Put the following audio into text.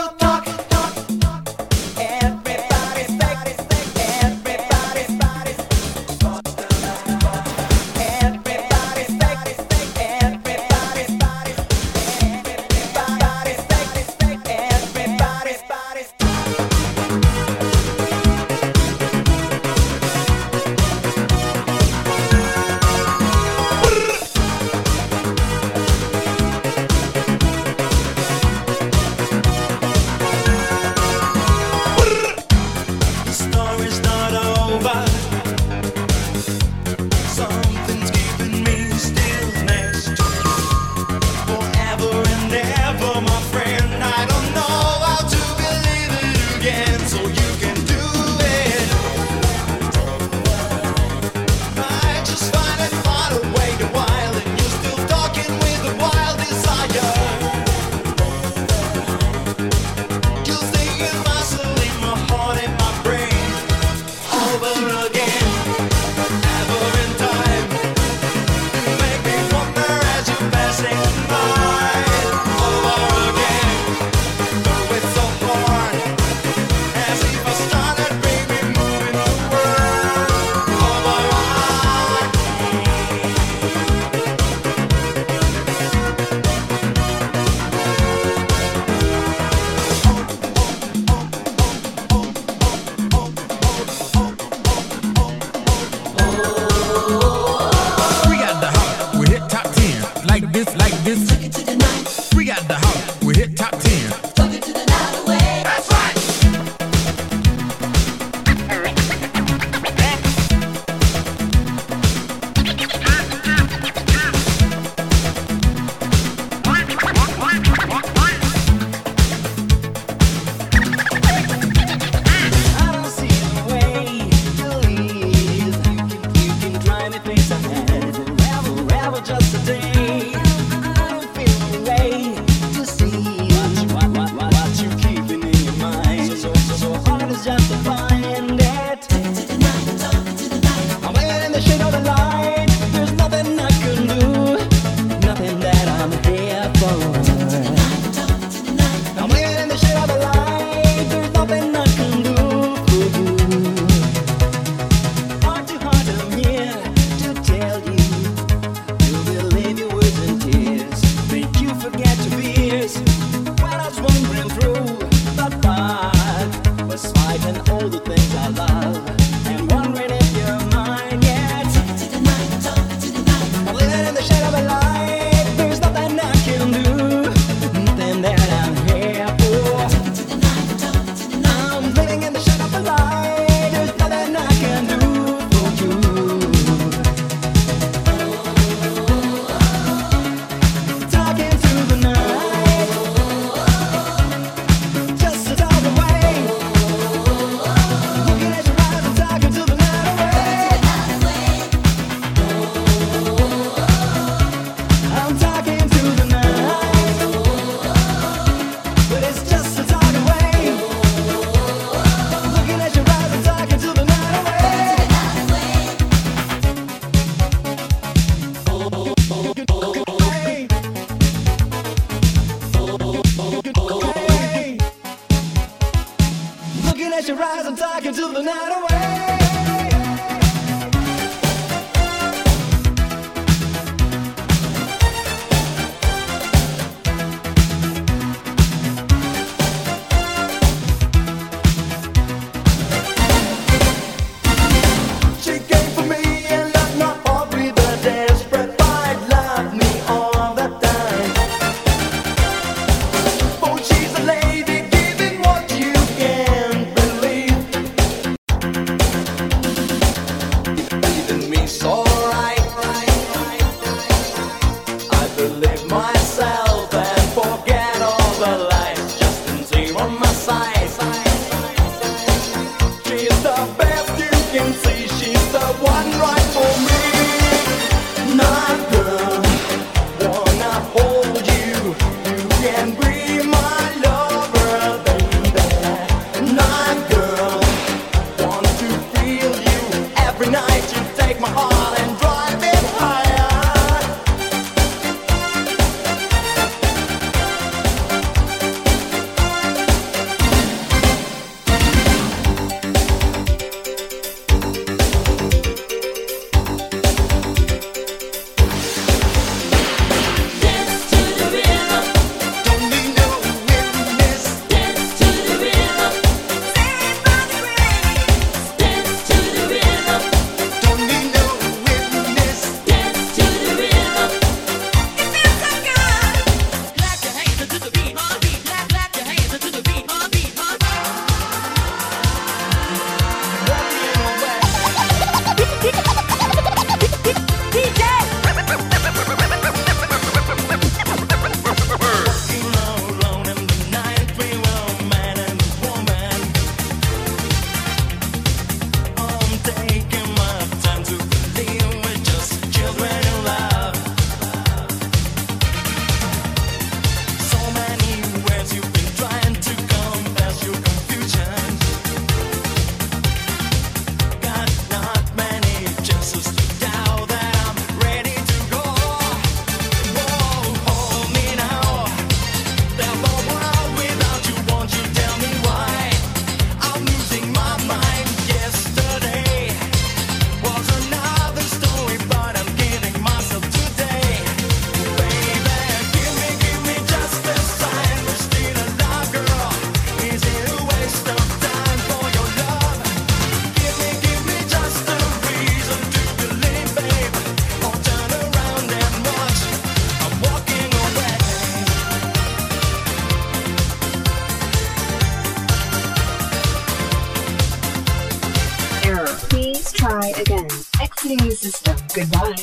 yo came for me and left my heart with a can she's the one right Exiting the system. Goodbye.